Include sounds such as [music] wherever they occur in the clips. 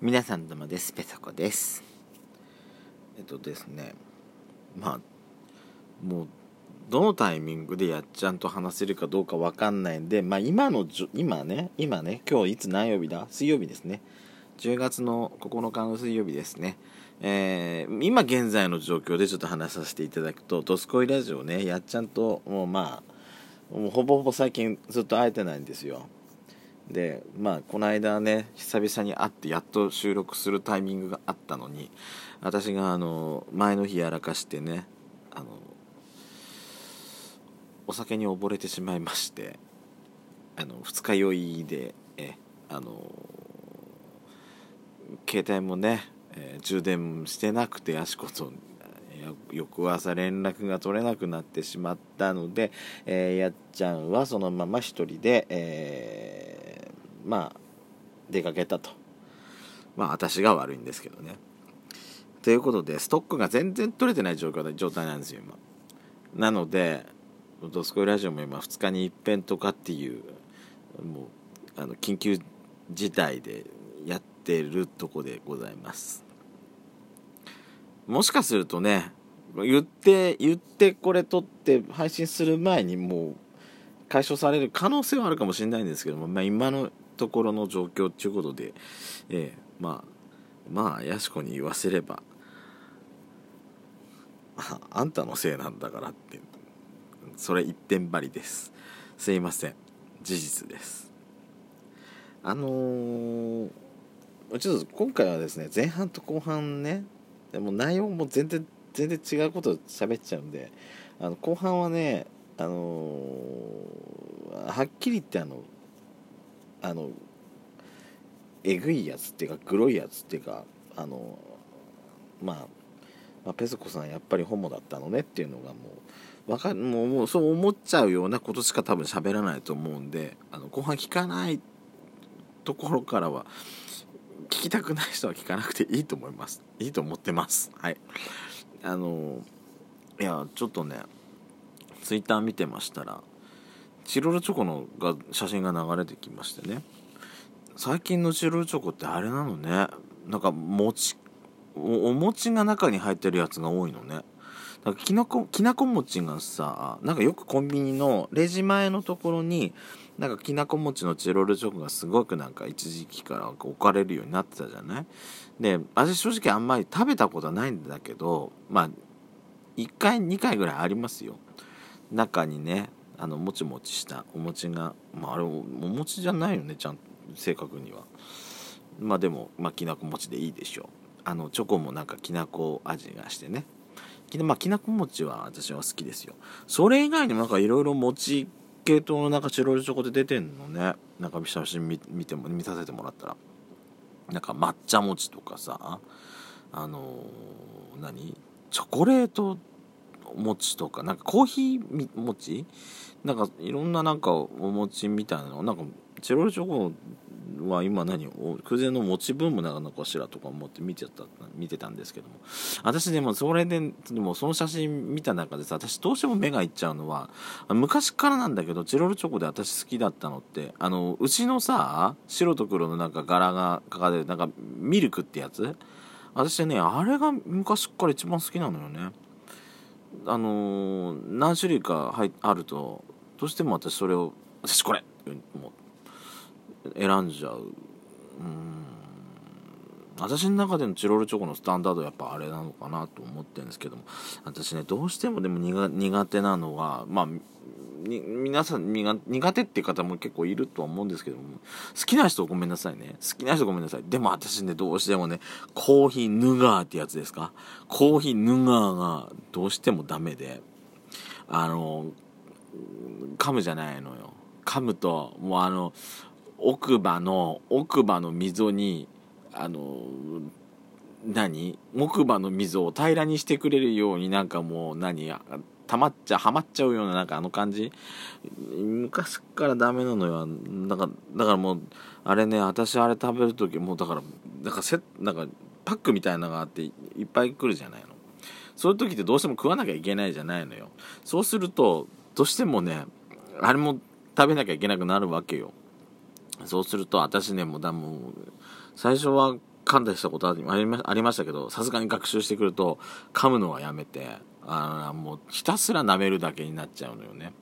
皆さんどうもです。ペソコです。えっとですね。まあもうどのタイミングでやっちゃんと話せるかどうかわかんないんでまあ今のじょ今ね今ね今日いつ何曜日だ？水曜日ですね。10月の9日の水曜日ですね。えー、今現在の状況でちょっと話させていただくと「ドスコイラジオね」やっちゃんともうまあもうほぼほぼ最近ずっと会えてないんですよ。でまあこの間ね久々に会ってやっと収録するタイミングがあったのに私があの前の日やらかしてねあのお酒に溺れてしまいましてあの二日酔いでえあの携帯もね、え、充電してなくて足こと翌朝連絡が取れなくなってしまったので、えー、やっちゃんはそのまま一人で、えー、まあ出かけたと。まあ私が悪いんですけどね。ということでストックが全然取れてない状況状態なんですよ今。なので「ドスコイラジオ」も今2日に一遍とかっていうもうあの緊急事態でやってるとこでございます。もしかするとね言って言ってこれ撮って配信する前にもう解消される可能性はあるかもしれないんですけども、まあ、今のところの状況ということで、えー、まあまあやしこに言わせればああんたのせいなんだからってそれ一点張りです。すいません。事実です。あのー、ちょっと今回はですね前半と後半ねでも内容も全然全然違うこと喋っちゃうんであの後半はねあのー、はっきり言ってあのあのえぐいやつっていうかグロいやつっていうかあのまあ、まあ、ペソコさんやっぱりホモだったのねっていうのがもうわかもうもうそう思っちゃうようなことしか多分喋らないと思うんであの後半聞かないところからは聞きたくない人は聞かなくていいと思います。いいと思ってます。はい。あのいやちょっとねツイッター見てましたらチロルチョコのが写真が流れてきましてね。最近のチロルチョコってあれなのね。なんか餅お餅が中に入ってるやつが多いのね。だかきなこきなこ餅がさなんかよくコンビニのレジ前のところになんかきなこ餅のチロルチョコがすごくなんか一時期から置かれるようになってたじゃない？で私正直あんまり食べたことはないんだけどまあ1回2回ぐらいありますよ。中にね。あのもちもちしたお餅がまああれお餅じゃないよねちゃんと正確には。まあでも、まあ、きなこ餅でいいでしょう。あのチョコもなんかきなこ味がしてね。き,、まあ、きなこ餅は私は好きですよ。それ以外にもなんかいろいろ餅系統のなんかチロルチョコで出てんのね。なんか写真見見ても見させてもらったら。なんか抹茶餅とかさあのー、何？チョコレートお餅とかなんかコーヒー餅？なんかいろんななんかお餅みたいなのなんかチロルチョコは今何？空前の持ち分もなのかしらとか思って見てた見てたんですけども。私でもそれででもその写真見た中でさ私どうしても目がいっちゃうのは昔からなんだけどチロルチョコで私好きだったのってあの牛のさ白と黒のなんか柄が描かれるなんかミルクってやつ？私ねあれが昔から一番好きなのよね。あのー、何種類か入あるとどうしても私それを私これ。もう選ん。じゃううん私の中でのチロルチョコのスタンダードやっぱあれなのかなと思ってるんですけども。私ねどうしてもでも苦手なのはまあに皆さん苦手っていう方も結構いるとは思うんですけども好きな人ごめんなさいね。好きな人ごめんなさい。でも私ねどうしてもねコーヒーヌガーってやつですか？コーヒーヌガーがどうしてもダメであの噛むじゃないのよ。噛むともうあの奥歯の奥歯の溝にあの何？木馬の溝を平らにしてくれるようになんかもう何？たまっちゃはまっちゃうようななんかあの感じ？昔からダメなのよ。だからだからもうあれね私あれ食べる時もうだからなんかせなんかパックみたいなのがあっていっぱい来るじゃないの。そういう時ってどうしても食わなきゃいけないじゃないのよ。そうするとどうしてもねあれも食べなきゃいけなくなるわけよ。そうすると私ねもうだもう最初は噛んだしたことありまありましたけどさすがに学習してくると噛むのはやめてあもうひたすら舐めるだけになっちゃうのよね。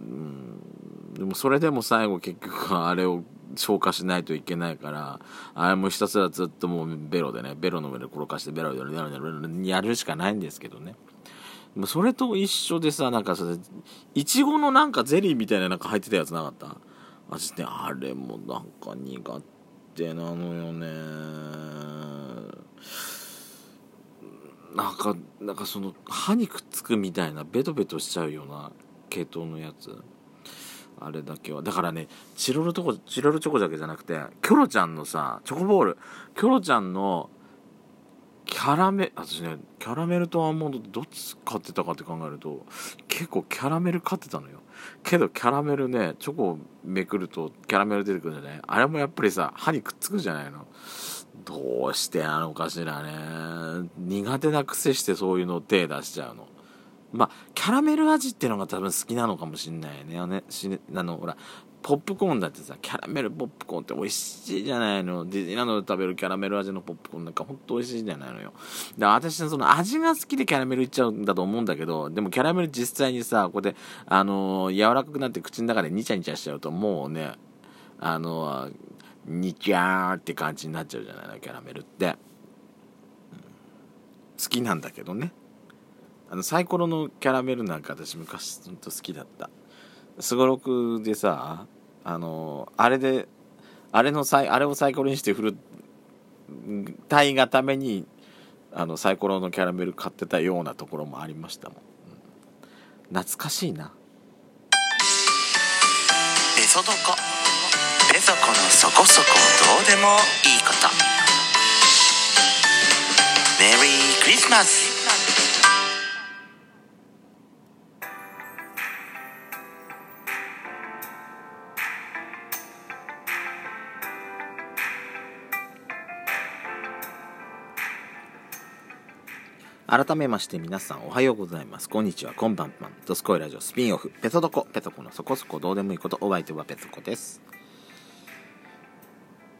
うん。でもそれでも最後結局あれを消化しないといけないからあれもひたすらずっともうベロでねベロの上で転がしてベロでやるしかないんですけどね。それと一緒でさなんかさいちごのなんかゼリーみたいななんか入ってたやつなかった？私ねあれもなんか苦手。なのよね。なんかなんかその歯にくっつくみたいなベトベトしちゃうような系統のやつ。あれだけは。だからねチロルチョコチロルチョコだけじゃなくてキョロちゃんのさチョコボール。キョロちゃんのキャラメ私ねキャラメルとアーモンドどっち買ってたかって考えると結構キャラメル買ってたのよ。けどキャラメルねチョコをめくるとキャラメル出てくるんじゃないあれもやっぱりさ歯にくっつくじゃないの。どうしてなのかしらね。苦手な癖してそういうのを手出しちゃうの。まあキャラメル味ってのが多分好きなのかもしんないよねしあのほらポップコーンだってさキャラメルポップコーンって美味しいじゃないの。ディズニーランドで食べるキャラメル味のポップコーンなんかほんと美味しいじゃないのよ。で私その味が好きでキャラメルいっちゃうんだと思うんだけどでもキャラメル実際にさこうやってあのー、柔らかくなって口の中でニチャニチャしちゃうともうねあのー、ニチャーって感じになっちゃうじゃないのキャラメルって、うん、好きなんだけどね。あのサイコロのキャラメルなんか私昔ほんと好きだった。すごろくでさあのあれであれのサイあれをサイコロにして振るたいがためにあのサイコロのキャラメル買ってたようなところもありましたもん、うん、懐かしいな。ペソドコペソコのそこそこどうでもいいこと。メリークリスマス改めまして皆さんおはようございます。こんにちは、こんばんばん。ドスコイラジオ。スピンオフ、ペソドコ、ペソコのそこそこどうでもいいこと、お相手はペソコです。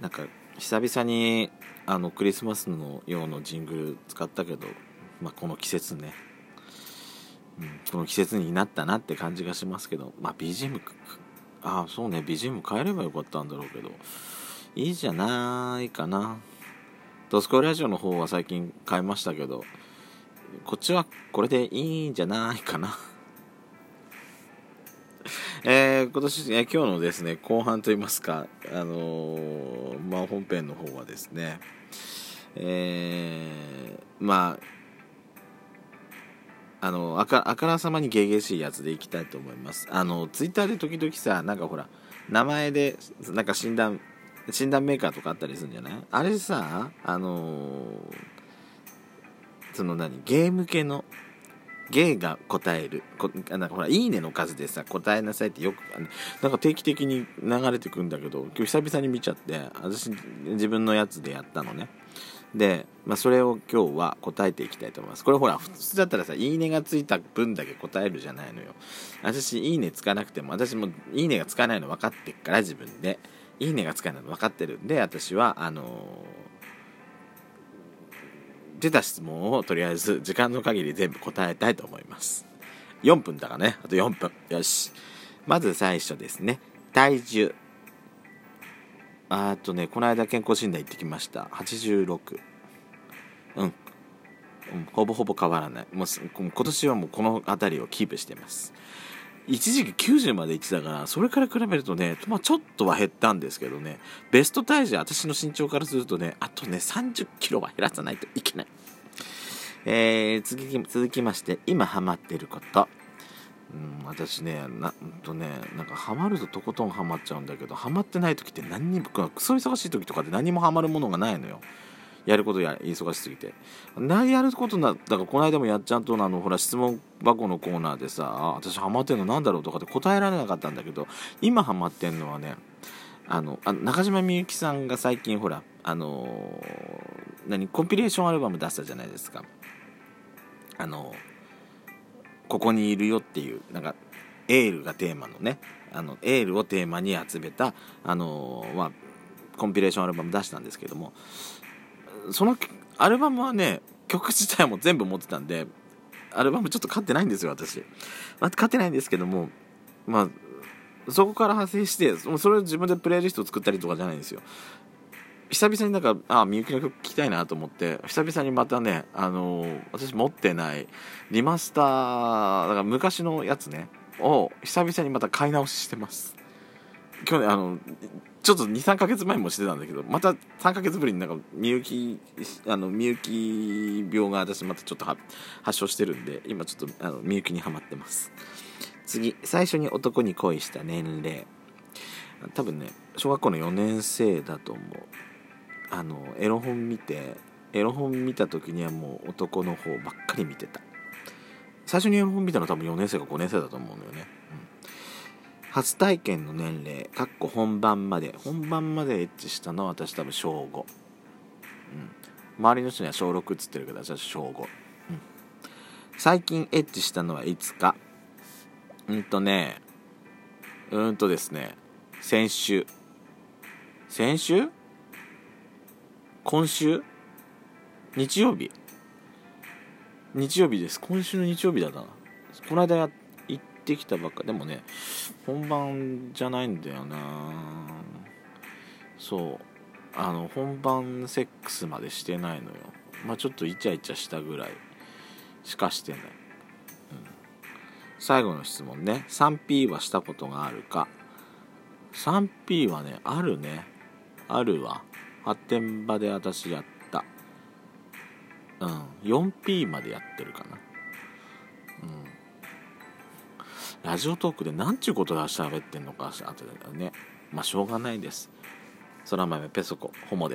なんか、久々に、あの、クリスマスの用のジングル使ったけど、まあ、この季節ね、うん、この季節になったなって感じがしますけど、まあ、BGM、ああ、そうね、BGM 変えればよかったんだろうけど、いいじゃないかな。ドスコイラジオの方は最近変えましたけど、こっちはこれでいいんじゃないかな [laughs] えー、今年、えー、今日のですね、後半といいますか、あのー、まあ、本編の方はですね、えー、まあ、あの、あか、あからさまにゲゲしいやつでいきたいと思います。あの、ツイッターで時々さ、なんかほら、名前で、なんか診断、診断メーカーとかあったりするんじゃない？あれさ、あのーその何？ゲーム系の？ゲイが答える？こなんかほら「いいね」の数でさ答えなさいってよくなんか定期的に流れてくんだけど今日久々に見ちゃって私自分のやつでやったのね。で、まあ、それを今日は答えていきたいと思います。これほら普通だったらさ「いいね」がついた分だけ答えるじゃないのよ。私「いいね」つかなくても私も「いいね」がつかないの分かってっから自分で「いいね」がつかないの分かってるんで私はあのー出た質問をとりあえず時間の限り全部答えたいと思います。4分だからね。あと4分。よし。まず最初ですね。体重。あとねこの間健康診断行ってきました。86うん、うん、ほぼほぼ変わらない。もう今年はもうこの辺りをキープしてます。一時期90まで行ってたからそれから比べるとね、まあ、ちょっとは減ったんですけどね。ベスト体重私の身長からするとねあとね3 0キロは減らさないといけない、えー、続き続きまして今ハマってること。うん、私ねなんとねなんかハマるととことんハマっちゃうんだけどハマってない時って何にもクソ忙しい時とかで何もハマるものがないのよ。やることや忙しすぎて。なやることなだからこの間もやっちゃんとのあのほら質問箱のコーナーでさあ私ハマってんのなんだろうとかって答えられなかったんだけど今ハマってんのはねあのあ中島みゆきさんが最近ほらあのー、何コンピレーションアルバム出したじゃないですか。あのここにいるよっていうなんかエールがテーマのねあのエールをテーマに集めたあのー、まあコンピレーションアルバム出したんですけどもそのアルバムはね曲自体も全部持ってたんでアルバムちょっと買ってないんですよ私、買ってないんですけどもまあそこから派生してそれを自分でプレイリストを作ったりとかじゃないんですよ。久々になんかあみゆきの曲聴きたいなと思って久々にまたねあのー、私持ってないリマスターだから昔のやつねを久々にまた買い直ししてます。去年あのちょっと23か月前もしてたんだけどまた3ヶ月ぶりになんかみゆきあのみゆき病が私またちょっと発症してるんで今ちょっとあのみゆきにはまってます。次最初に男に恋した年齢。多分ね小学校の4年生だと思う。あのエロ本見てエロ本見た時にはもう男の方ばっかり見てた。最初にエロ本見たのは多分4年生か5年生だと思うんだよね、初体験の年齢かっこ本番まで本番までエッチしたのは私多分小5、うん、周りの人には小6っつってるけど私は小5、うん、最近エッチしたのはいつか。うんとねうんとですね先週。先週？今週？日曜日。日曜日です。今週の日曜日だな。この間やってきたばっかでもね本番じゃないんだよな。そう。あの本番セックスまでしてないのよ。まあちょっとイチャイチャしたぐらいしかしてない、うん、最後の質問ね。3P はしたことがあるか。3P はねあるね。あるわ。発展場で私やった。うん。4P までやってるかな。うん。ラジオトークで何ちゅうことで喋ってんのかあとだね。まあしょうがないです。空豆ペソコホモです。